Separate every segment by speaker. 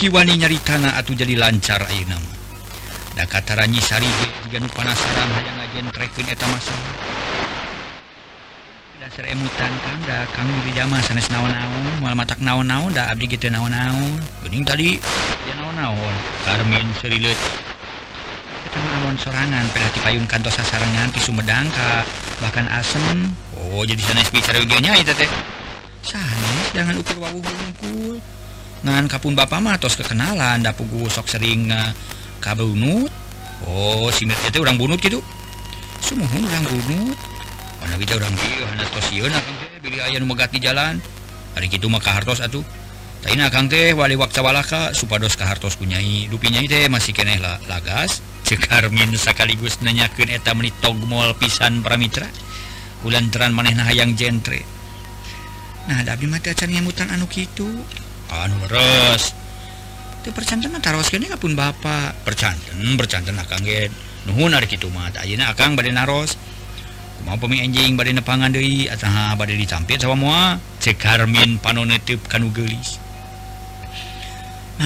Speaker 1: Bekiwani nyari tanah atau jadi lancar air nama. Da kata Nyisari juga panasaran hanya trekin eta masalah dasar emutan kan dah kami di jama sanes naon-naon malah matak naon-naon dah abdi gitu naon-naon. Bening tadi ya naon-naon Karmin serilet. Kita naon sorangan pada payung kantos sasarangan ti Sumedang ka bahkan asem. Oh jadi sanes bicara videonya itu teh. Sanes jangan ukur wawu bungkul ngan kapun Bapak matos kekenalan da pugu sok sering uh, kabunut. Oh simet itu orang bunut gitu Sumuhun orang bunut. Mana bisa orang dia Hana tosieun akang teh. Bili ayah megat di jalan. Hari gitu maka hartos atuh. Taina Kang teh wali waktu walaka Supados ka hartos kunyai Dupi nyai teh masih keneh la, lagas. Cekarmin sekaligus nanyakeun eta menit togmol pisan pramitra. Kulantaran manehna hayang jentre. Nah da mata can nyamutan anu kitu. anres percantanpun Bapak? Percanten percanten kaget nuhun gitu Ayeuna bad naros mau pemi anjing bad nepangan Dei atau bad dicampir sama mua. Cekarmin panonetip kanu gelis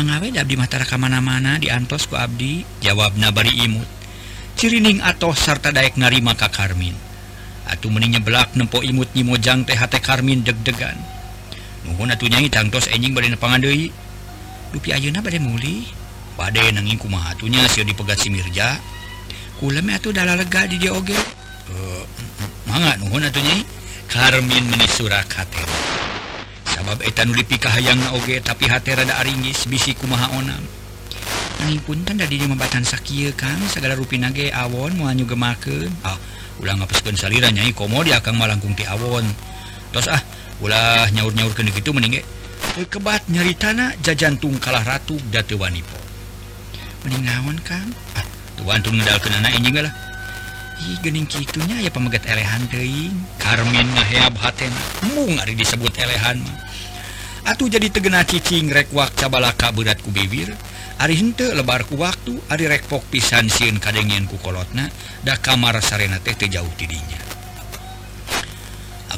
Speaker 1: ngawe Abdi Matara kamana-mana diantos ku Abdi. Jawab nabari imut. Cirining atau serta daek narima Ka Karmin. Atau meningnya belak nempo imut nyimojang teh THT Karmin deg-degan. nyanyi tangtos enjing bad pangai dupi auna bad muli. Badai nanging kumahatunya si dipegat si Mirja. Kuleme atuh dalah lega di dia oge uh, manga nuhun atuh nyai karmin meni surakhate sabab eta nu dipikah hayang oge tapi hate rada aringis bisi kumaha onam. Nanging punten da di mabatan sakieu kang segala rupina ge awon moal nyugemakeun ah ulah ngapeskeun salira nyai komo di akang malangkung ti awon. Tos ah ulah nyaur-nyaur ke gitu mening eh, kebat nyari tanah jajantung kalah ratu Dawanipo mening naon kan ah, tuan tuantung medal ke Ih, gening kitunya ya pemegat elehan teing Karmin ngaheab hatena. Mung ari disebut elehan mah. Atuh jadi tegena cicing rek wak cabalaka berat ku bibir. Ari hente lebar ku waktu Ari rek pok pisan sieun kadengian ku kolotna. Da kamar sarena teh teu jauh tidinya.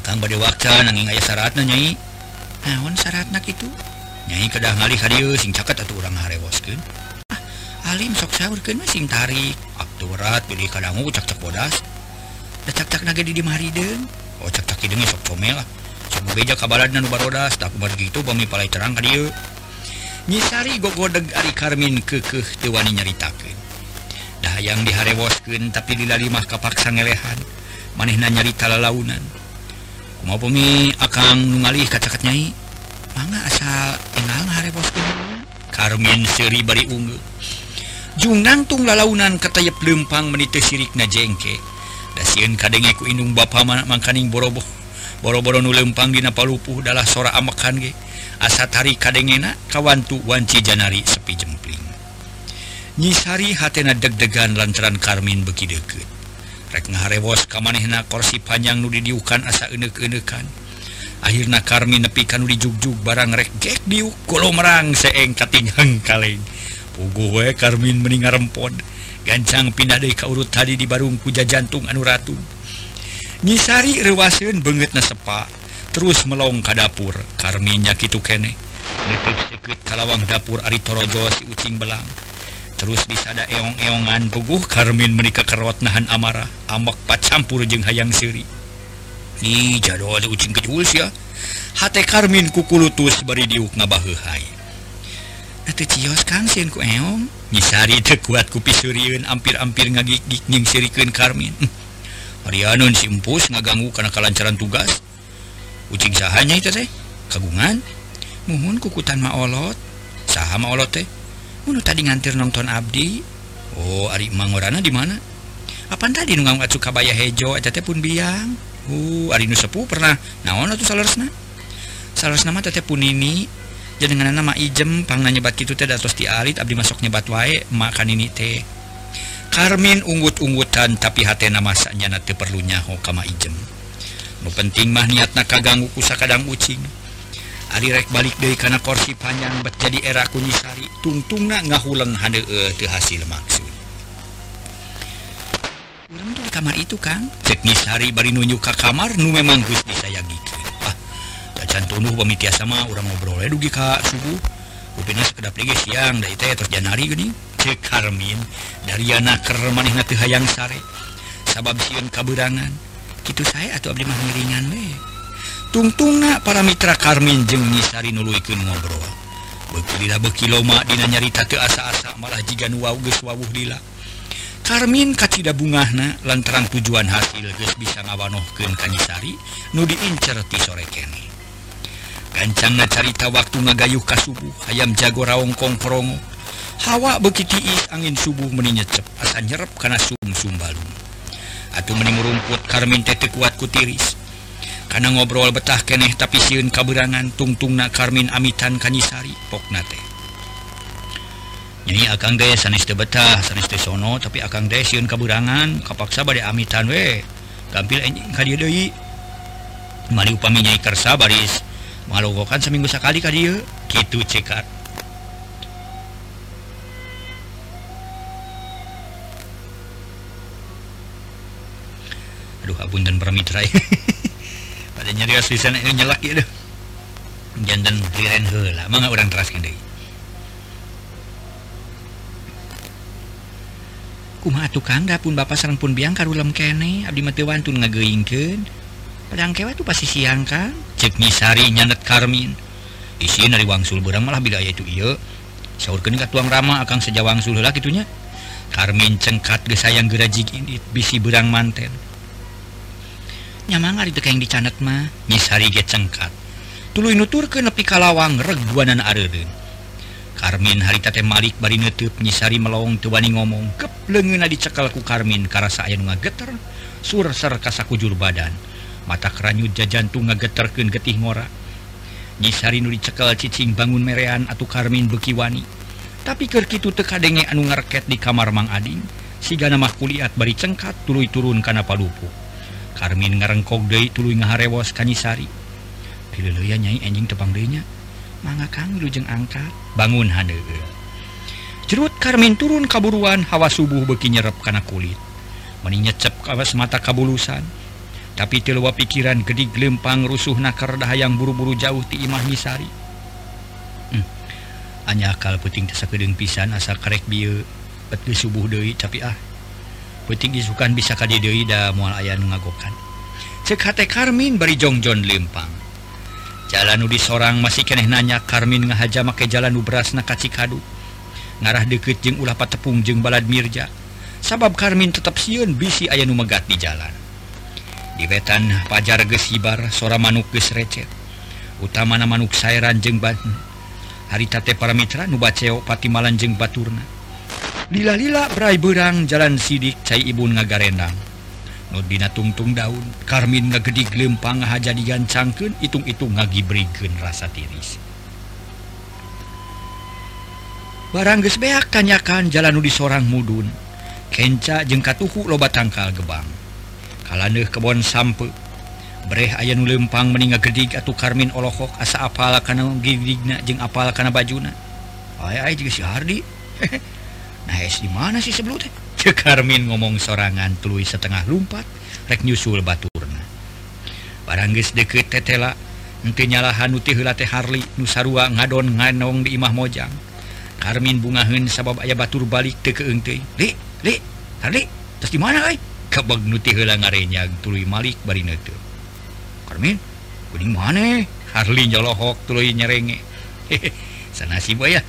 Speaker 1: datang bad waktu nanging aya syarat nyai. Naon syaratnak itu nyai kedah ngalih harius sing caket atau orang harewoskeun ah, alim sok sahurkeun mah sing tarik. Abdurat beli kadangu cak-cak bodas. Da cak-cak nage di dimarideun oh cak-cak kideung sok comel lah. Sok beja kabalad nu barodas tak kubar gitu bami palai terang ka dieu. Nyisari gogodeg ari karmin keukeuh teu wani nyaritakeun. Dahayang diharewoskeun tapi dilalimah kapaksa ngelehan. Manehna nyarita lalaunan. mau bumi akan ngalih kacat-katnyai mangga asal enang hari bos Karmin seri bari ungu. Jungnangtung lalaunan katayep lempang menite sirik na jengke. Dasiun kadenge ku indung bapa mana mangkaning borobo boro-boro nu lempang dina palupuh dalah sora amakan ge asa tari kadengena kawantu wanci janari sepi jempling. Nyisari hatena deg-degan lantaran Karmin beki deket. rek ngaharewos kamanehna korsi panjang nu didiukan asa enek-enekan akhirnya karmi nepi kan dijugjug barang rek gek diuk kalau merang seeng katinghang kaleng. Ugu we karmin mending rempon gancang pindah dari kaurut tadi di barung kuja jantung anu ratu. Nyisari rewasin banget sepa terus melong ka dapur. Karminya kitu kene. Nutup sikit kalawang dapur ari torojo si ucing belang. terus disada eong-eongan puguh Karmin menikah kerot nahan amarah ambak pat campur jeung hayang siri. Ih jadwal ucing kecil ya Hate Karmin kukulutus bari diuk ngabahuhai Atuh cios kang sieun ku eong? Nyisari teu kuat ku pisurieun ampir-ampir ngagigik nyingsirikeun Karmin Marianun hm. si empus ngaganggu karena kelancaran tugas. Ucing sahanya itu teh? Kagungan? Muhun kukutan maolot. Saha maolot teh? Unu tadi ngantir nonton Abdi. Oh Ari Mangorana di mana? Apaan tadi nunggang Sukabaya Hejo Eta pun biang. Uh Ari nu sepuh pernah naon atuh salesna Sales nama teh pun ini jadi dengan nama ijem pangna nyebat kitu teh datos di alit abdi masuk nyebat wae makan ini teh. Karmin unggut-unggutan tapi hatena masanya na teu perlu nyaho kama ijem. Nu penting mah niatna kaganggu ku sakadang ucing Adirek balik dari karena korsi panjang bet jadi era kunyisari tungtung na ngahuleng hade uh, teu hasil maksud. Urang di kamar itu Kang, cek nyisari bari nunjuk ka kamar nu memang geus disayagikeun. Ah, tacan tunuh bami tiasa mah urang ngobrol eh dugi ka subuh. Upina sekedap lagi siang dari teh terus janari gini cek Karmin dari anak kermanihna teu hayang sare. Sabab siun kaburangan gitu saya atau abdi mah miringan we. tungtunga para Mitra Karmin jeung Nisari nuluikeun ngobrol. Bekila beki dina nyarita ke asa-asa malah jiga nu wau geus wawuh lila Karmin kacida bungahna lantaran tujuan hasil geus bisa ngawanohkeun ka Nisari nu diincer ti sore kene. Gancangna carita waktu ngagayuh ka subuh hayam jago raongkong perongo. Hawa beki tiis angin subuh meninyecep asa nyerep kana sum sumbalung Atuh meni rumput Karmin tete kuat ku tiris. Karena ngobrol betah keneh tapi siun kaberangan tungtung na karmin amitan kanyisari poknate Nyai akang deh sanis teu betah teu sono tapi akang deh siun kaberangan kapaksa bade amitan we. Gampil enjing ka deui. Mali upami nyai kersa baris kan seminggu sekali kali gitu cekat Aduh abun dan permitra orang teraskan deh kumaha tukang pun bapak sarang pun biang karulam kene. Abdi mati wantun ngageingkeun pedang kewa itu pasti siang kan cek misari nyanet karmin. Isi dari wangsul berang malah bila itu iya. Sahur kening tuang rama akan seja wangsul lah gitunya karmin cengkat ge sayang geraji ini bisi berang manten nyamang itu yang dicanet mah. Misari Hariget cengkat. Tuluy ke nepi kalawang reguanan areureun Karmin harita teh Malik bari nutup nyisari melong teu ngomong ngomong kepleungeunna dicekal ku Karmin karasa aya nu ngageter surser kasakujur badan. Mata keranyut jajantung ngageterkeun getih ngora. Nyisari nu dicekel cicing bangun merean atau Karmin bekiwani tapi keur kitu teka denge anu ngarket di kamar Mang Ading. Siga namah kuliat bari cengkat tuluy turun kana palupu. Karmin ngarengkog Dei tulu ngaharewos Kanyisari. Pilihya nyai enjing tebang denya manga kang lujeng angka bangun hane jerut Karmin turun kaburuan. Hawa subuh beki nyerep kana kulit. Meninyecep kawas mata kabulusan. Tapi tilua pikiran gedi gelempang rusuh nakardah yang buru-buru jauh di imah Nyisari. Hmm. hanya akal puting tesa kedeng pisan asa karek bieu bet subuh deui tapi ah puting isukan bisa kadidoida mual aya nu ngagokan. Cek hate Karmin bari jongjon limpang. Jalan nu disorang masih keneh nanya Karmin ngahaja make jalan nu berasna kacikadu ngarah deket jeung ulah patepung jeung balad Mirja. Sabab Karmin tetap siun bisi aya nu megat di jalan. Di wetan pajar gesibar sora manuk geus recet. Utama manuk sairan jeng ban harita teh para mitra nubaceo pati malan jeung baturna. lila-lila berai berang jalan sidik cair Ibu ngagarendang. Nudina tungtung daun Karmin ngagedi gelempang haja digancangkeun itung-itung ngagibreun rasa tiris. Barang gesbeak tanyakan jalan di seorang mudun. Kenca jengka tuhu loba tangkal gebang. Kaleh kebon sampe Breh aya nu lempang meninggal gedig atau Karmin Olohok asa apal karena gidigna jeng apal karena bajuna. Aya juga si Hardi. nah, di mana sih sebelum Cekarmin ngomong sorangan tulu setengah lumpat rek nyusul Baturna barangges deket tetela enti nyalahan nutihilate Harli Nusarua ngadon nganong di Imah Mojang. Karmin bungahin sabab ayah Batur balik te Harli, terus di mana kebeg nutihila ngarenya, tulu Malik bari Karmin kuning mana Harli nyolohok tulu nyerenge sana sih ya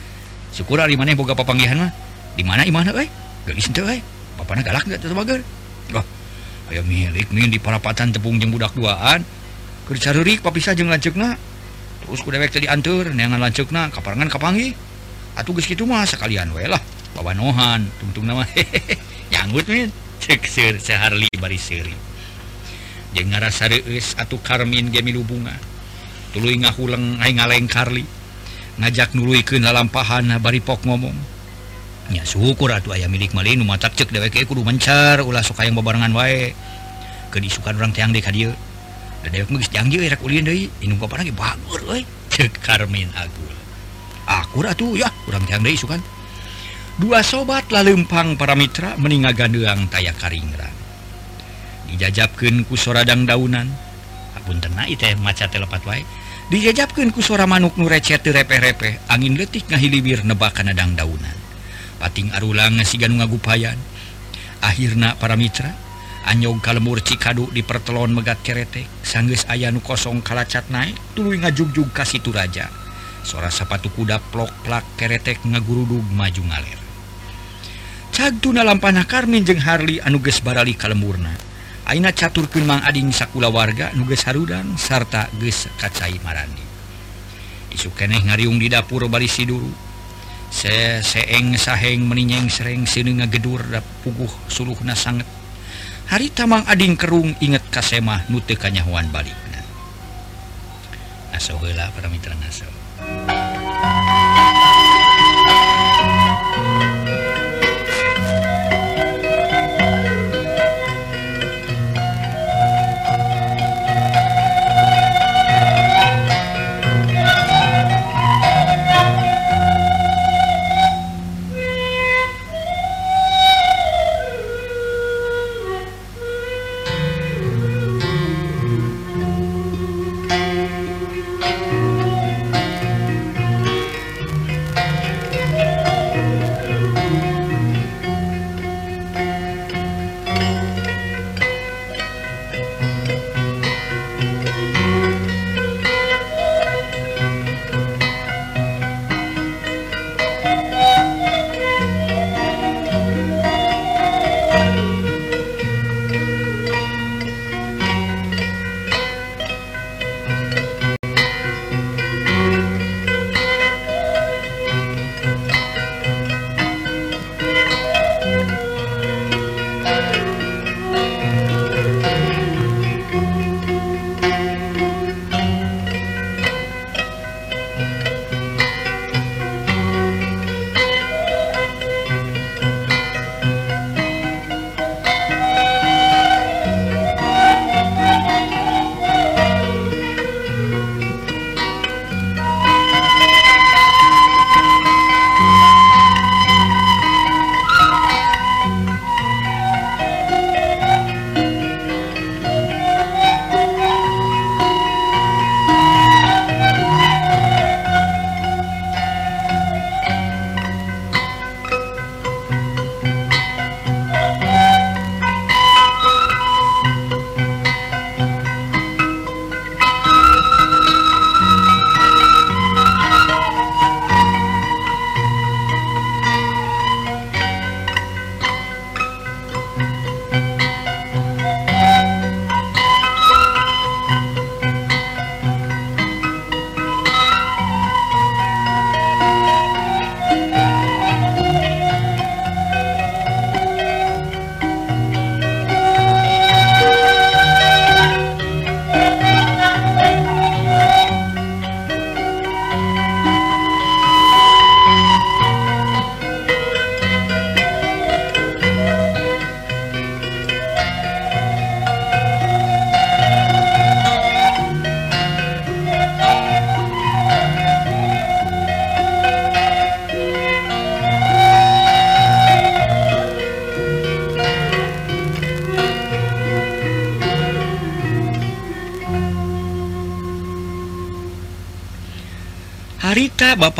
Speaker 1: syukur ari maneh boga papanggihan mah. di mana Imana euy? Eh? Geulis teu euy. Eh? Papana galak enggak teu bager. Wah. Aya milik min di parapatan tepung jeung budak duaan. Keur careurik papisah jeung lanceukna. Terus ku dewek teh diantur neangan lanceukna kaparangan kapangi. Atuh geus kitu mah sakalian we lah. Babanohan tungtung nama. Nyanggut min. Cek seur seharli bari seuri. Jeung ngarasa reus atuh Karmin gemi milubungan. Tuluy ngahuleng ai ngaleng Karli. Ngajak nuluikeun lalampahan bari pok ngomong. Ya, syukur atuh aya milik malin matak cek dewek eh, kudu mencar ulah sok hayang babarengan wae. Ke disukan urang teang deui ka dieu. Da dewek mah geus janji eh, rek ulin deui, inung papana ge bagur euy. Cek Karmin Agul. Akur atuh ya, urang teang deui sukan. Dua sobat lalempang para mitra meninga gandeang taya karingrang. Dijajabkeun ku soradang daunan. Ah, Hapuntenna teh maca telepat wae. Dijajabkeun ku sora manuk nu recet repeh-repeh, angin letik ngahilibir nebak kana dang daunan. pating arulang sigan ngagupayan. Akhirnya para Mitra anyog kalemur cikadu di pertelon megat keretek sangges aya nu kosong kalacat naik tulu ngajug-jug kasih itu raja. Suara sapatu kuda plok plak keretek ngagurudug maju ngalir. Cagtuna lampana Karmin jeng Harli anuges barali kalemurna Aina caturkeun Mang Ading sakula warga nuges harudan sarta ges kacai marandi. Isukeneh ngariung di dapur bari siduru. se seeng saheng meninyeng serreng sini ngagedur da puguh suluh na sangat. Hari tamang ading kerung inget kasemah nute kanyahuan balik nah asohela para mitra naso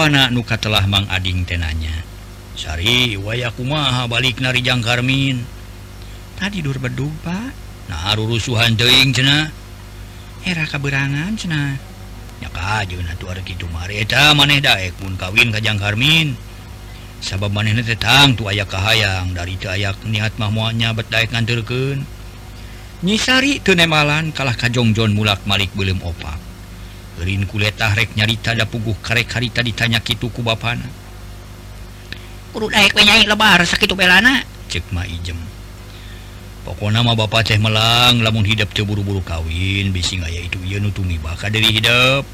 Speaker 1: Wana nuka telah Mang Ading tenanya Sari wayaku maha balik narijang Karmin? Tadi dur bedu Pak nah teing cena era keberangan cena ya kajun atuh ada kitu mari maneh daek mun kawin ka Jang Karmin. Sabab maneh tetang tu aya kahayang. Dari teu aya niat mah moalnya bet daek nganterkeun. Nyisari teu nemalan kalah ka Jongjon mulak malik belum opak. Lin kuleta rek nyarita da puguh karek harita ditanya kitu ku bapana. Kudu daek we nyai lebar sakitu belana. Cek ma ijem. Pokona mah bapak teh melang lamun hidup teu buru-buru kawin bisi ngaya itu ieu nu tumiba ka deui hidup.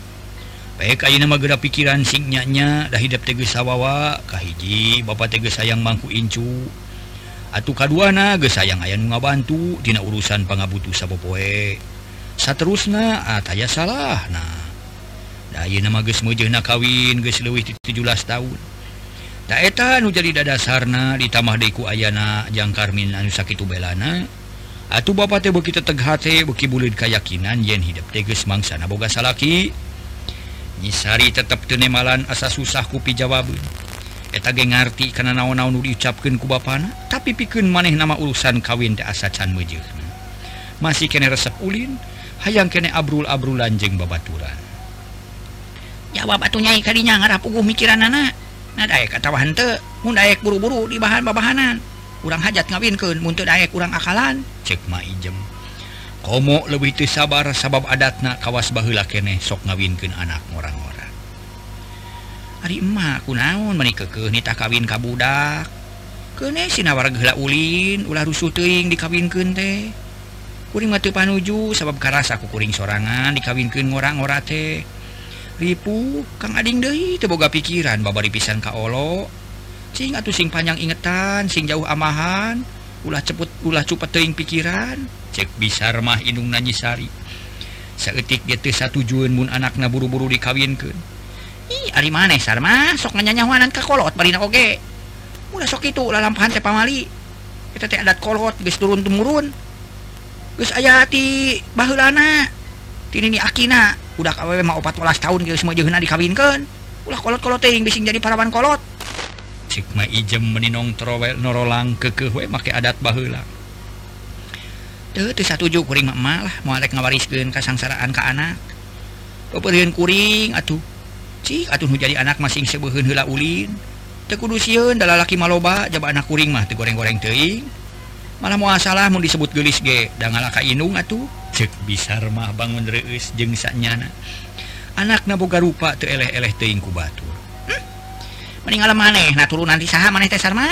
Speaker 1: Baik ayeuna mah geura pikiran sing nyanya da hidup teh geus sawawa kahiji bapak teh geus sayang mangku incu. Atuh kaduana geus sayang aya nu ngabantu dina urusan pangabutuh sapopoe. Saterusna ah ataya salah nah nama kawin luwih 17 tahun. Daetan jadi dada sarna ditambah deku Ayna jangkarmin anu sakit belana atuh ba teh begitu teghati buki bulit kayakakinan yen hidup teges mangsa naboga salaki. Nyisari tetap tenemalan asa susah kupi jawabun eta ge ngerti karena naon-naun diucapkan ku bapana tapi pikun maneh nama urusan kawin de asa can mujud masih kene resep Ulin hayang kene abrul-abrul lanjeng babaturan.
Speaker 2: jawab batunya kalinya ngarap pugu mikiran anak nah daek atau hante mun daek buru-buru di bahan babahanan kurang hajat ngawin ke muntut daek kurang akalan.
Speaker 1: Cek ma ijem. Komo lebih itu sabar sabab adatna kawas bahula kene sok ngawinkan anak orang-orang
Speaker 2: hari emak aku naon menikah ke nita kawin kabudak kene sinawar gela ulin ulah rusuh teing dikawinkan teh. Kuring mati panuju sabab karas aku kuring sorangan dikawinkan orang-orang teh. ripu Kang Ading Dei teboga pikiran babar pisan Kaolo sing atuh sing panjang ingetan sing jauh amahan ulah cepet ulah cepet teing pikiran
Speaker 1: cek bisar mah indung nanyisari. Seetik dia teh satu juan mun anakna buru-buru dikawinkeun.
Speaker 2: Ih ari maneh sarma sok nyanyawanan ka kolot barina oge. Ulah sok itu ulah lampahan teh pamali. Kita teh adat kolot geus turun temurun geus aya ti baheulana tini ni akina. udah KW mau 14 tahun geus meujeunna dikawinkeun. Ulah kolot-kolot teuing bising jadi parawan kolot.
Speaker 1: Cik mah ijem meninong trowel norolang kekeh we make adat baheula.
Speaker 2: Teu teu satuju kuring mah malah moal rek ngawariskeun kasangsaraan ka anak. Pepeurieun kuring atuh. Cik atuh nu jadi anak masing sebeuheun heula ulin. Teu kudu sieun dalalaki maloba jaba anak kuring mah teu goreng-goreng teuing. Malah mau salah mun disebut geulis ge da ngalaka inung atuh.
Speaker 1: cek bisa remah bangun reus jeung saknyana
Speaker 2: anak naboga rupa teu eleh-eleh teuing ku batur hmm? meninggal maneh na turun nanti saha maneh teh sarma?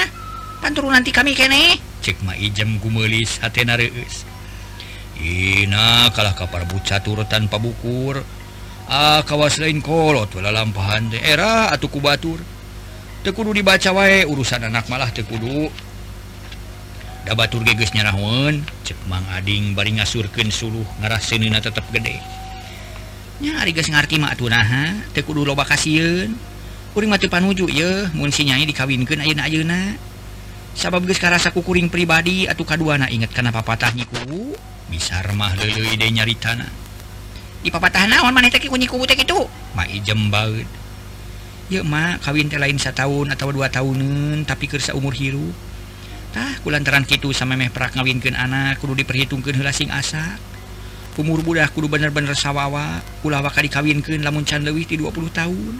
Speaker 2: Pan turun nanti kami kene?
Speaker 1: Cek mah ijem gumelis hatena reus. Ina kalah kapar buca turut tanpa bukur. Ah kawas lain kolot wala lampahan teh. Era atuh ku batur. Dibaca wae urusan anak malah tekudu dabatur geges nyarahun cek mang ading bari ngasurkeun suluh ngarah seuneuna tetep gede.
Speaker 2: Nya ari geus ngarti mah atuh naha teu kudu loba kasieun. Kuring mah teu panuju ye mun si nyai dikawinkeun ayeuna-ayeuna sabab geus karasa ku kuring pribadi atuh kaduana inget kana papatah nyiku.
Speaker 1: Bisa remah leuleui de nyaritana.
Speaker 2: Di papatah naon maneh teh kunyiku teh kitu?
Speaker 1: Ma ijem baeut.
Speaker 2: Ye mah kawin teh lain sataun atau dua tahunan tapi kersa umur hirup. Tah kulantaran Kitu sama meh perak ngawinkan anak kudu diperhitungkan helasing asa. Umur budak kudu bener-bener sawawa ulah waka dikawinkan lamun can lewih di 20 tahun.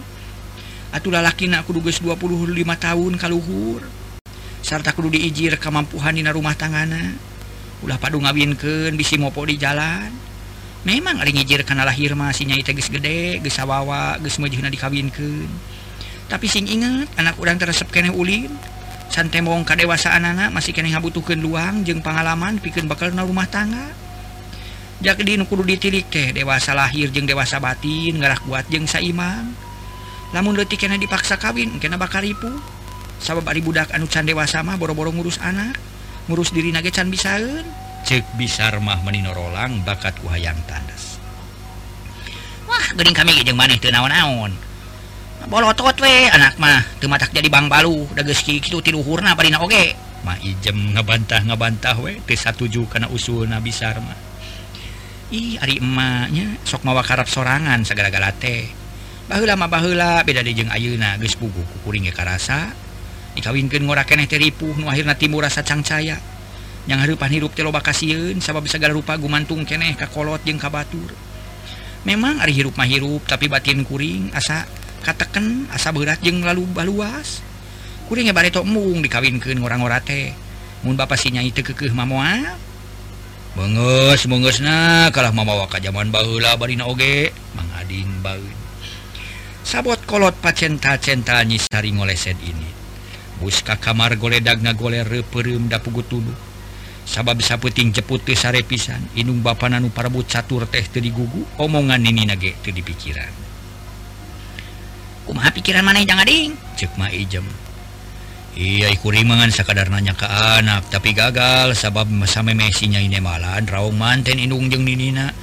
Speaker 2: Atulah lakinak kuduges 25 tahun kalluhur sarta kudu diijir kemampuan dina rumah tangana. Ulah padu ngawinkan bisi mopo di jalan. Memang ada ngijir karena lahir masih nyai teges gede gesawawa gesmejuna dikawinkan tapi sing ingat anak udang teresep kene ulin santemong kadewasaan anak masih kene ngabutuhkan luang jeung pengalaman bikin bakal na rumah tangga. Jadi kudu ditilik teh dewasa lahir jeung dewasa batin ngarah kuat jeung saiman namun detik kena dipaksa kawin kena bakar ribu sabab ari budak anu can dewasa mah boro-boro ngurus anak ngurus diri nage can bisaeun.
Speaker 1: Cek bisar mah menino rolang bakat ku hayang tandas.
Speaker 2: Wah gering kami jeung maneh teu naon-naon. bolotot we. Anak mah tumatak jadi Bang Balu. Dageski itu tiluhurna parina oke okay.
Speaker 1: mah ijem ngebantah ngebantah we. Tes satuju karena usul Nabi Sarma
Speaker 2: ih ari emaknya sok mawa karap sorangan segala-gala teh bahula mah bahula beda di jeng ayuna geus pugu kukuringnya karasa. Dikawinkan ngora keneh teripuh nu akhirna timur rasa cangcaya. Yang harupan hirup teh loba kasieun sabab segala rupa gumantung keneh kakolot jeung kabatur. Memang ari hirup mah hirup tapi batin kuring asa kateken asa berat jeng lalu baluas. Kuringnya bare tokmung dikawinkan orang-orang teh. Mun bapak sinya itu kekeh mamoa. Menges
Speaker 1: menges na kalah mamawa ka zaman bahula barina oge. Mangading baun
Speaker 2: sabot kolot pacenta centa nyisari ngolesed ini.
Speaker 1: Buska kamar goledag na gole reperum da pugu tubuh. Sabab saputing jeput sare pisan inung bapak nanu parabut catur teh teu digugu omongan nini nage teu dipikiran.
Speaker 2: kumaha pikiran maneh jangan
Speaker 1: ding cekma ijem Iya kurimangan sekadar nanya ke anak tapi gagal sabab mesame mesinya ini malahan raung manten inung jeung Ninina.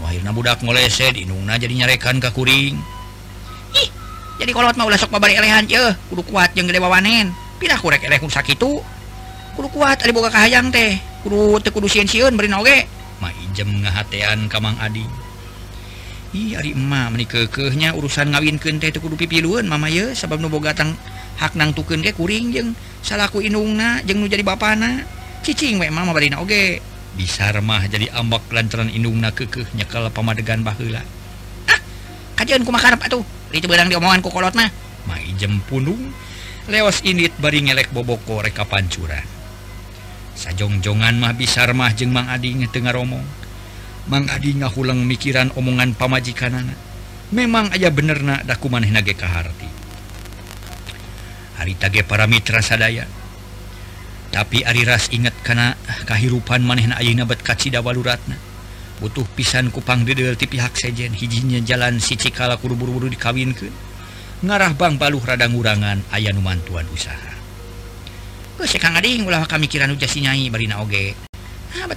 Speaker 1: Wahirna budak ngoleset inungna jadi nyarekan ke kuring.
Speaker 2: Ih jadi kolot mau sok babari elehan ye kudu kuat jeung gede wawanen pindah kurek eleh sakit itu kudu kuat ali boga kahayang teh. Kudu teu kudu sieun-sieun beri noge.
Speaker 1: Mah ijem ngahatean kamang adi
Speaker 2: Imah ke kenya urusan ngawin kente kudu pipiluan Mama sabab sebab nubogatang hak nang tuken ke kuring jeng salahku inungna jeng nu jadi bapana. Cicing we mama barina oge. Bisa remah jadi ambak lantaran inungna kekehnya kalau pamadegan bahula ah kajian ku makarap atuh? Itu barang diomongan ku kolot mah. Mai jem punung lewas init bari ngelek boboko reka pancuran. Sajongjongan mah bisa remah jeng mang adi ngetengah romong Mangagi nga hulang mikiran omongan pamajikan anak memang aja bener na daku maneh nage kaharti. Hari tage para mitra sadaya. Tapi Ari ras ingat karena kahirupan maneh na ayeuna bet kacida waluratna. Butuh pisan kupang dedel ti pihak sejen hijinya jalan si cikala kuru buru-buru dikawinkeun. Ngarah bang baluh radang urangan aya numantuan usaha. Kau sekang ading ulah kami kiran ujasinyai barina oge.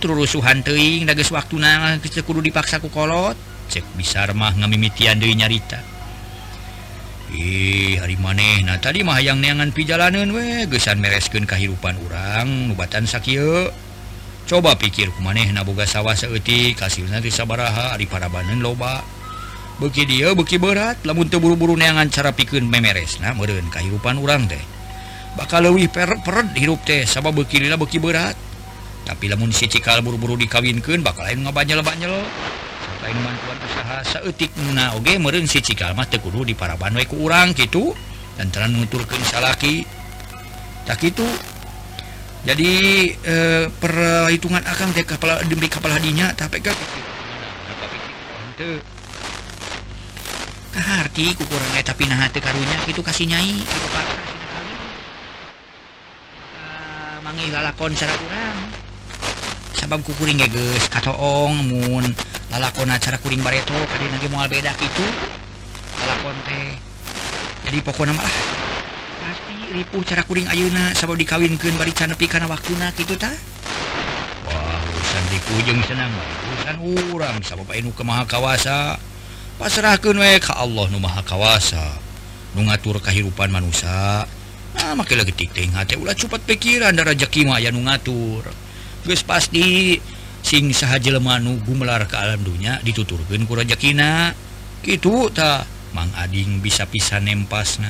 Speaker 2: rusuhan teing dages waktu na kudu dipaksaku kolot? Cek bisa bisarmah ngamimitian Dewi nyarita. Ih hari maneh nah tadi mah yang neangan pijalanan we gesan mereskeun kehidupan urang nubatan sakieu coba pikir ku maneh naboga sawah seeutik kasih nanti sabaraha ari parabaneun loba. Beki dia beki berat lamun teu buru-buru neangan cara pikeun memeresna meureun kehidupan urang teh. Bakal leuwih per peret hirup teh sabab beki lila beki berat. tapi namun si cikal buru-buru dikawinkan bakal lain ngabanyel-banyel. Lain mantuan usaha seetik muna oge meren si cikal mah teu kudu diparaban we ku urang gitu dan lantaran nuturkeun salaki. Tak itu. Jadi eh, perhitungan akang teh kepala demi kepala hadinya tapi ka kaharti ku kurang eta pinaha teu karunya kitu kasih nyai kitu patah mangilala lalakon cara kurang. sabab kukuring guys katoong moon lalakon acara kuring bareto tadi lagi mual beda itu lalakon teh. Jadi pokoknya malah pasti ripuh cara kuring ayuna sabab dikawinkan bari canepi karena waktunya gitu ta wah urusan ripuh jeung senang urusan urang sabab anu ke maha kawasa. Pasrahkeun we ka Allah nu maha kawasa nu ngatur kahirupan manusia nah make lagi tik teh ulah cepat pikiran da rezeki mah aya nu ngatur. guys pasti sing saha jelema nu gumelar ke alam dunya dituturkeun ku rezekina kitu tah Mang Ading bisa pisah nempasna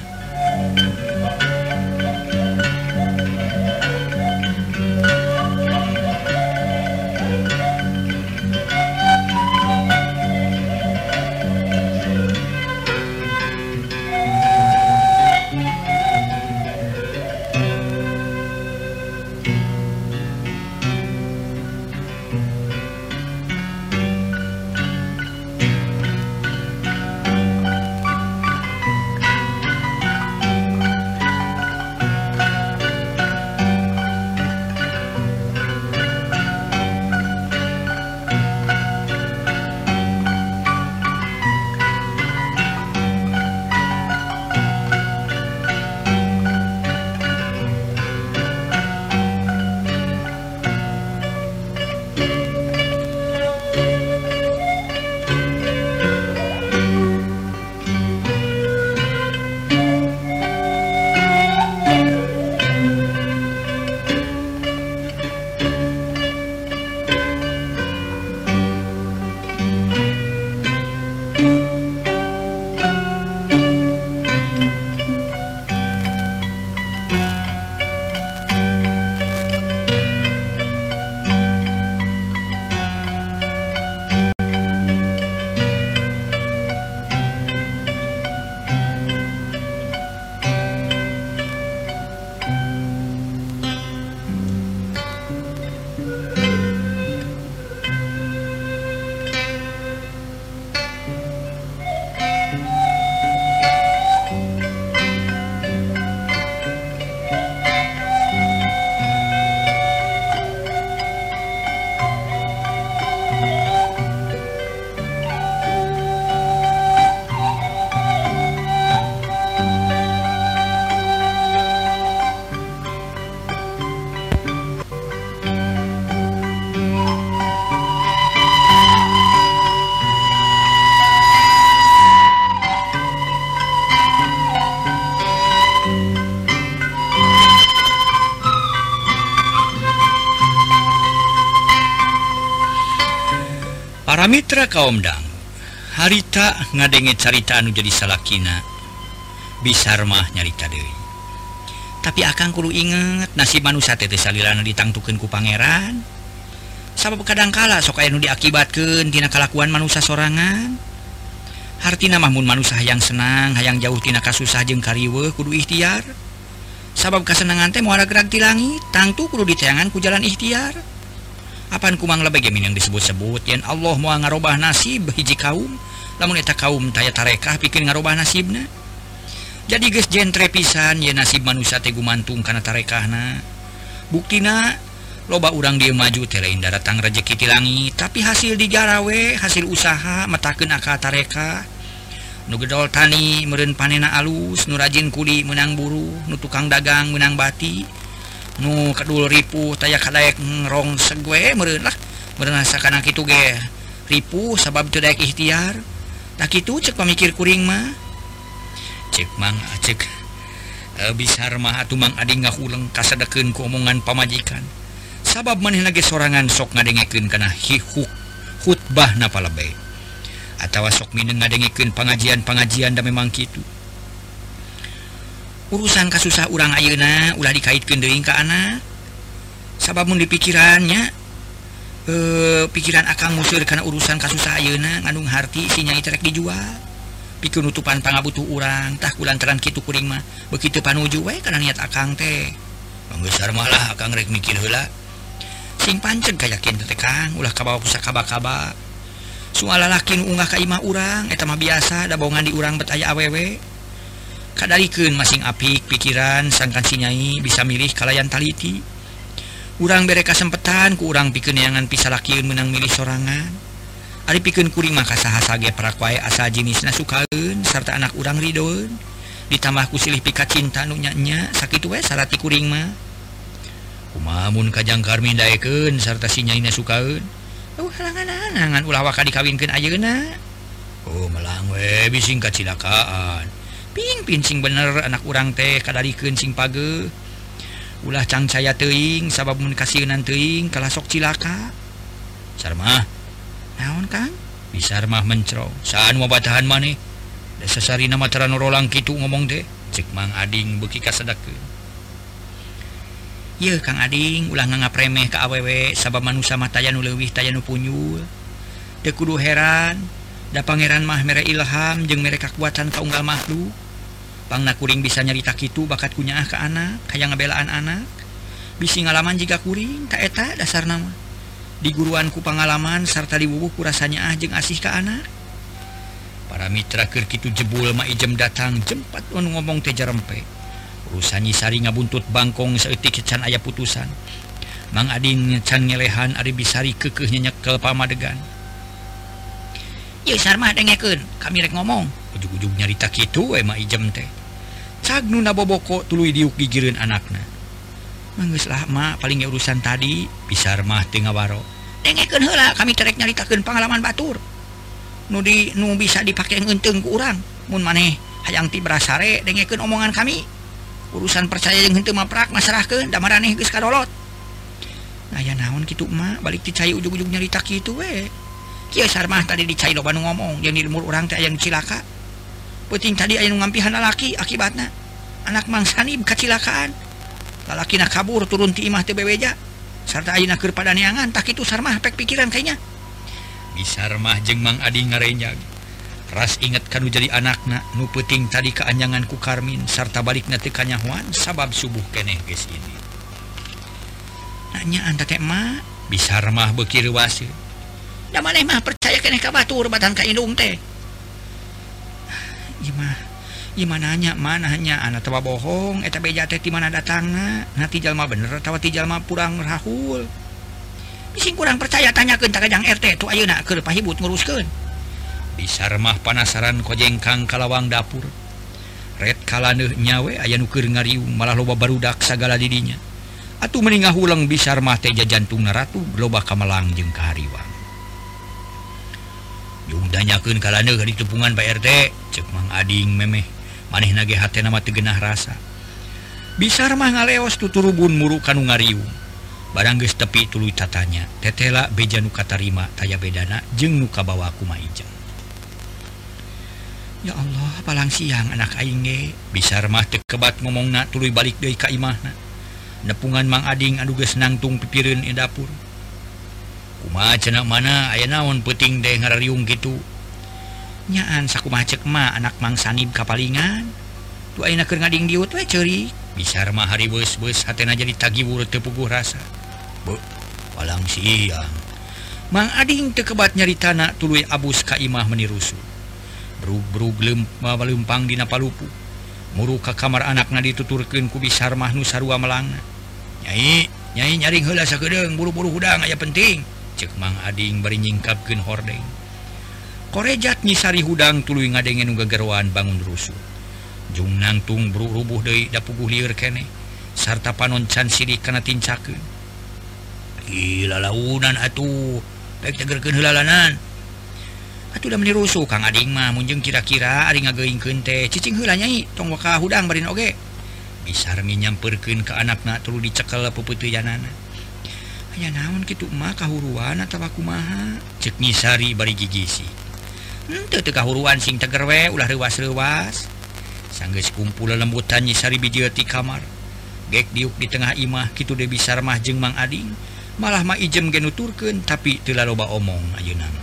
Speaker 2: Kamitra kaumdang
Speaker 1: harita ngadenge carita anu jadi salahkina bisarmah nyarita Dewi
Speaker 2: tapi akan kuru inget nasib manusia tete salilana ditangtukan ku pangeran. Sabab kadangkala sok nu diakibatkan tina kalakuan manusia sorangan. Hartina mahmun manusia yang senang hayang jauh tina kasusah jeung kariwe kudu ikhtiar. Sabab kasenangan teh muara gerak di langit tangtu kudu ditayangan ku jalan ikhtiar. Kapan kumang lebih yang disebut-sebut? Yang Allah mau ngarubah nasib hiji kaum. Namun eta kaum taya tarekah pikir ngarubah nasibna? Jadi guys jentre pisan ya nasib manusia tegu mantung karena tarekahna. Buktina loba urang dia maju teleindah datang rezeki ti langit. Tapi hasil digarawe hasil usaha metaken aka tareka nugedol tani meren panena alus nurrajin kuli menang buru. Nu tukang dagang menang bati. nu kedul ripu taya kadaek ngrong segue merenah berasakan itu ge ripu sabab tidak ikhtiar tak itu cek pemikir kuring mah.
Speaker 1: Cek mang ah, cek. E, bisa mah ah, atuh mang adi ngahuleng kasadekeun ku omongan pamajikan. Sabab maneh lagi sorangan sok ngadengekeun kana hihuk khutbah napa lebay atawa sok mineng ngadengekeun pengajian pengajian da memang kitu.
Speaker 2: urusan kas susah urang Ayeuna ulah dikaitkan Deing ke anak sababun di pikirannya e, eh, pikiran akan musir karena urusan kasus Ayeuna ngandung hati isinya cerek dijual. Pikir nutupan pangabutuh urangtah kulantaran Kitu Kuringma begitu panuju we karena niat Akang teh.
Speaker 1: Besar malah akan rek mikir hela
Speaker 2: sing pancen kayakin tetekan ulah kabawa pusaka kaba-kaba soal lakin unggah kaimah urang etama biasa ada bohongan di urang betaya awewe. kadarikan masing apik pikiran sangkan sinyai bisa milih kalayan taliti. Urang bere kasempatan ku urang pikenangan pisalaki menang milih sorangan. Ari piken kuring maka sahasage prakwai asa jenis nasukaun serta anak urang ridho ditambah ku silih pika cinta nunyanya sakit we sarati kuring mah
Speaker 1: kumamun kajang karmin daeken serta sinyai nasukaun
Speaker 2: oh euh, halangan-halangan ulah waka dikawinkan ayeuna.
Speaker 1: Oh melang we bising kacilakaan.
Speaker 2: ping-pincing bener. Anak urang teh kadari kencing page. Ulah cang cangcaya teing sabab kasihan teing kalah sok cilaka.
Speaker 1: Sarmah
Speaker 2: naon kang?
Speaker 1: Bisa mah mencro. Saan mau batahan maneh dasasari nama teranolang gitu ngomong deh cek mang ading beki kasadake
Speaker 2: Ye Kang Ading ulah nganggap remeh ke awewe sabab manusia mah matayanu lewih tayanu punyul tekudu heran da Pangeran mah mere Ilham jeung mere kekuatan kaunggal makhluk. pangna kuring bisa nyarita Kitu bakat punyaah ke anak kayak ngebelaan anak. Bisi ngalaman jika kuring taeta dasar nama. Di diguruanku pengalaman serta dibubuku rasanya ah ajeng asih ke anak.
Speaker 1: Para Mitra Kirkitu jebul maijem datang jempat on ngomong tejarempe urusanyi sari ngabuntut bangkong seetik kecan ayah putusan. Mang Adin ngecan ngelehan Ari bisari kekeh nyekel pamadegan.
Speaker 2: Yuk sarmah dengekeun kami rek ngomong.
Speaker 1: Ujug-ujug nyarita kitu we mah ijem teh.
Speaker 2: cagnu naboboko tuluy diuk gigireun anakna. Manggeus lahma paling urusan tadi
Speaker 1: pisar mah teu ngawaro.
Speaker 2: Dengekeun heula kami terek nyaritakeun pengalaman batur. Nu di nu bisa dipake ngeunteung ku urang. Mun maneh hayang ti berasare dengekeun omongan kami. Urusan percaya yang henteu maprak masrahkeun da maraneh geus kadolot. Aya naon kitu emak balik dicai ujug-ujug nyarita kitu we. Kieu sarmah tadi dicai loba nu ngomong jeung di lemur urang teh aya nu cilaka. puting tadi ayo ngampihan lalaki akibatnya. Anak mangsanib kecelakaan. Lalaki nak kabur turun ti imah TBWja serta ayo nakir pada neangan tak itu sarmah pek pikiran kayaknya.
Speaker 1: Bisa mah jeng mang adi ngarenya ras inget kanu jadi anakna nu puting tadi keanjangan ku Karmin serta balik nanti kanyahuan sabab subuh keneh guys ini.
Speaker 2: Nanya anta teh mah
Speaker 1: bisa mah bekir wasi.
Speaker 2: Dan mana mah percaya keneh kabatur batan ka indung teh. Imah Iman nanya mananya anak tawa bohong eta beja teh di mana datang nanti jalma bener tawa ti jalma kurang rahul. Bising kurang percaya tanya ke kajang RT tuh ayeuna keur pahibut nguruskeun?
Speaker 1: Bisa remah panasaran kojengkang kalawang dapur. Red kalaneuh nyawe aya nu keur ngariung malah loba barudak sagala didinya. Atuh meningah ulang bisa remah teh jajantungna ratu loba kamelang jeung kahariwa. danyakan kalanya dari tepungan cek mang Ading memeh. Maneh nage hati nama tegenah rasa. Bisa mah ngaleos tuturubun muru kanu ngariu barang geus tepi tuluy tatanya. Tetela beja nu katarima taya bedana jeng nuka bawa aku maijang
Speaker 2: Ya Allah palang siang anak aing
Speaker 1: bisa remah tekebat ngomong na tului balik dari ka imahna. Nepungan mang ading anu geus nangtung pipirin di dapur. kuma cenak mana? Aya naon peting deh ngarium gitu
Speaker 2: nyaan saku macek mah anak mangsanib kapalingan. Tuh ayeuna keur ngading diut we ceri
Speaker 1: bisa mah hari bus bus hatena jadi tagibur teu puguh rasa. Bu walang siang
Speaker 2: Mang Ading tekebat nyari tanah tuluy abus ka imah menirusu.
Speaker 1: Brug-brug lempa lempang di napalupu muru ka kamar anakna dituturkeun ku bisa mah nu sarua nyai nyai nyaring hela sakeudeung buru-buru hudang aya penting. cekmang ading bari nyingkap gen hordeng. Korejat nyisari hudang tulu ngadengen nu gegerwan bangun rusuh jung nangtung bru rubuh deui dapuguh lieur kene sarta panon can sidik kana tincakeun. Gila launan atuh baik tegerkeun heulalanan atuh da meni rusuh kang ading mah munjung kira-kira ari ngageuingkeun teh cicing heula nyai tong waka hudang barin oge bisa nyamperkeun ke anakna tulu dicekel peupeuteuyanana nya naon gitu mah kahuruan atau akumaha ceknisari bari gigisi. Kahuruan sing tegerwe ulah rewas-rewas sangges kumpul lembutan nyisari bijti kamar. Gek diuk di tengah imah gitu De bisar mahjeng mang Ading. Malah mah ijem genuturken tapi telah loba omong Ayo nama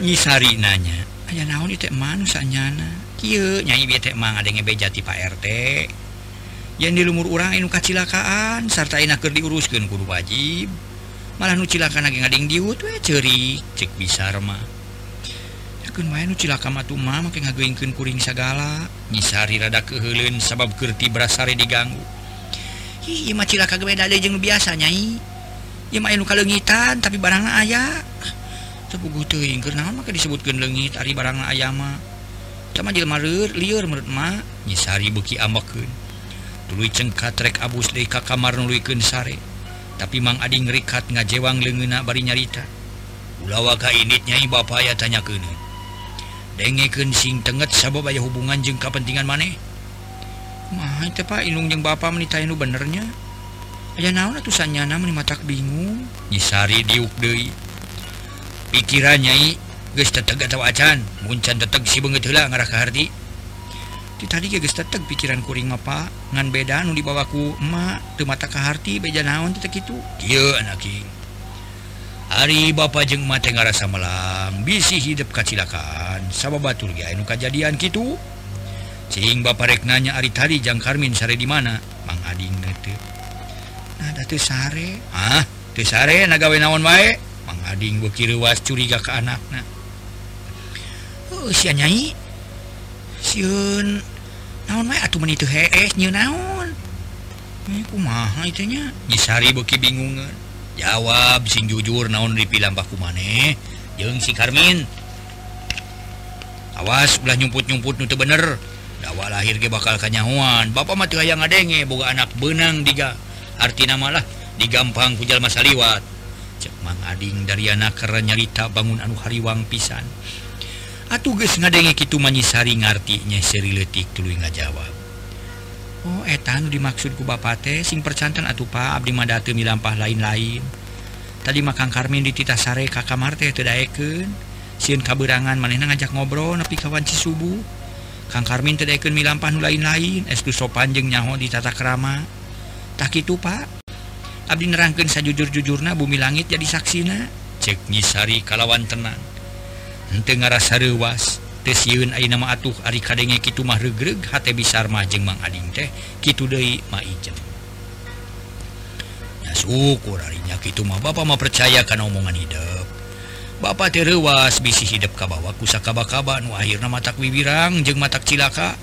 Speaker 1: nyisari nanya aya naon itu manusianyana kieu nyai bieu teh mang Pak RT yang di lumur urang inu kacilakaan sarta enak keur diuruskeun kudu wajib. Malah nu cilaka lagi ngading diut we ceri cek bisa mah Keun wae cilaka mah tuh mah make kuring sagala. Nyisari rada keheuleun sabab kerti berasari diganggu. Ih, imah cilaka beda deui jeung biasa nyai. Ieu mah anu kalengitan tapi barangna aya. disebutkan legit Ari barang ayama. Sama liur menurutma nyisari buki amakken dulu cengka trek Abus Deka kamar nuluken sare tapi mang adi ngerikat ngajewang lengena bari nyarita. Ulawaka initnyai Bapak ya tanya ke dengeken sing tenget sabab aya hubungan jeng kepentingan maneh? Mah itu Pak Inung jeng Bapak menita nu benernya? Aya naon atusannya nama mata bingung? Nyisari diuk deui. pikiran Nyai guys teteg atau acan. Muncan teteg si banget lah ngarah ke di tadi guys teteg pikiran kuring apa ngan beda nu dibawaku emak tuh mata ke harti beja naon teteg itu iya anak Ari hari bapak jeng mata ngarasa melang bisi hidup kacilakan. Sama batur ya nu kejadian gitu sing bapak reknanya ari tadi jang karmin sare di mana? Mang ading nete nah datu sare. Ah tuh sare? Nagawe naon baik Mangading bekiruas curiga ke anaknya uh, oh, si nyai. Siun. Naon mah atuh men itu heeh nyeun naon? Eh, kumaha itunya Jisari beki bingungan. Jawab sing jujur naon dipilang baku maneh? Jeung si Karmin. Awas ulah nyumput-nyumput nu teu bener. Dawa lahir ge bakal kanyahuan. Bapak mah teu hayang ngadenge boga anak benang diga. Artina malah digampang ku jalma saliwat. cek mang Ading dari anak anakara nyarita bangun anu hariwang pisan. Atuh geus ngadenge kitu manyisari ngarti nya seri leutik tuluy ngajawab Oh etan dimaksudku Bapak teh sing percantan atuh Pak Abdi Madate milampah lain-lain. Tadi makan Karmin di tita sare kakak Marte tedaeken siun kaberangan manehna ngajak ngobrol nepi kawan si subuh. Kang Karmin tedaeken milampah nu lain-lain. Estu sopan jeung nyaho di tata kerama. Tak itu Pak. Abdi nerangkan sa jujur-jujurna bumi langit jadi saksina. Cek nyisari kalawan tenang. Ente ngarasa rewas tes yieun nama atuh ari kadenge kitu mah regreg hate bisar mah jeung Mang Ading teh kitu deui mah ijem. Ya syukur arinya kitu mah Bapak mah percaya kana omongan hidup Bapak terewas bisi hidup ka bawa ku sakaba-kaba nu akhirna matak wiwirang jeung matak cilaka.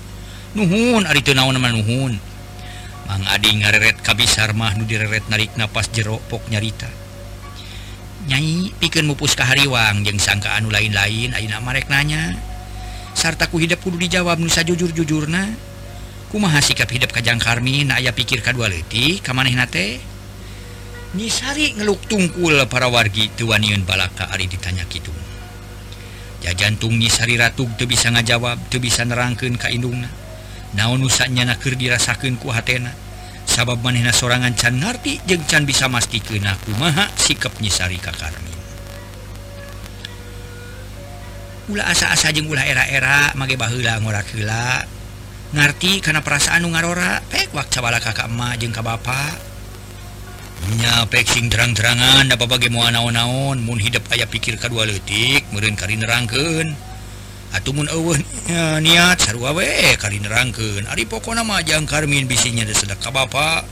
Speaker 1: Nuhun ari teu naon mah nuhun. Mang Ading ngareret Kabis Harmah nu direret narik napas jeropok nyarita. Nyanyi piken mupus ke hariwang jeung sangka anu lain-lain Aina marek nanya. Sartaku hidup kudu dijawab Nusa jujur-jujurna kumaha sikap hidup kajang Karmin aya pikir kadua letik kamaneh nate nyisari ngeluk tungkul para wargi tuaniun balaka ari ditanya gitu ja jantung nyisari ratu tuh bisa ngajawab tuh bisa nerangkan kaindungna naon nusanya nakir dirasakan ku hatena? sabab manehna sorangan can ngarti jeung can bisa mastikeun kumaha sikap nyisari ka Karmin. Ulah asa-asa jeung ulah era-era mage baheula ngorak heula ngarti kana perasaan nu ngarora pek wak cabala kakak emak jeung ka bapa. Nya pek sing terang-terangan da babage moal naon-naon mun hidep aya pikir kadua leutik meureun kari nerangkeun. ataumun niat sarwawe kali nerangken Ari pokok nama Jang Karmin bisinya sedek ka Bapak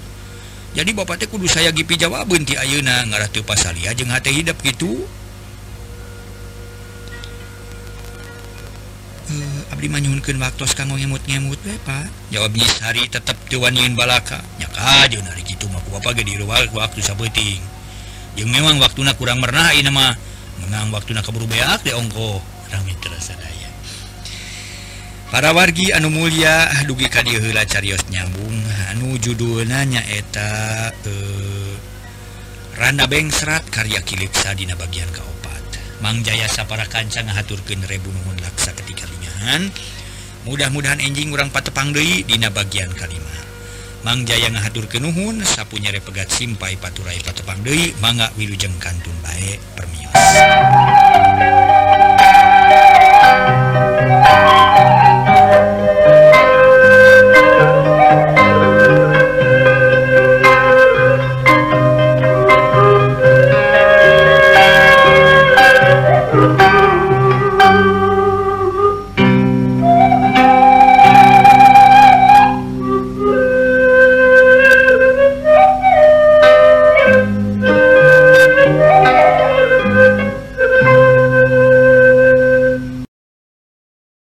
Speaker 1: jadi Bapaknya kudu saya gipi jawaban ti Ayeuna ngaratu pasalia jeung hati hidup gitu uh, eh, Abdi manyunkan waktu kamu ngemut-ngemut Pak. Jawabnya sehari tetap diwaniin balaka. Nyaka aja nari gitu mah Bapak gede ruwal waktu sabeting yang memang waktunya kurang mernain nama menang waktunya keburu beak deh ongko rame terasa daya. para wargi anu Mulia dugi kadiola carios nyambung. Anu judul nanya eta eh, Randa Bengserat karya kilipsa Dina bagian kauopat Mangjayasa para kancang rebu nuhun laksa ketika lingahan mudah-mudahan enjing kurang patepang Dei Dina bagian kalima Mangjaya ngahatur kenuhun sapunyare pegat simpai paturai patepang Dei mangga wilujeng kantun baik permios.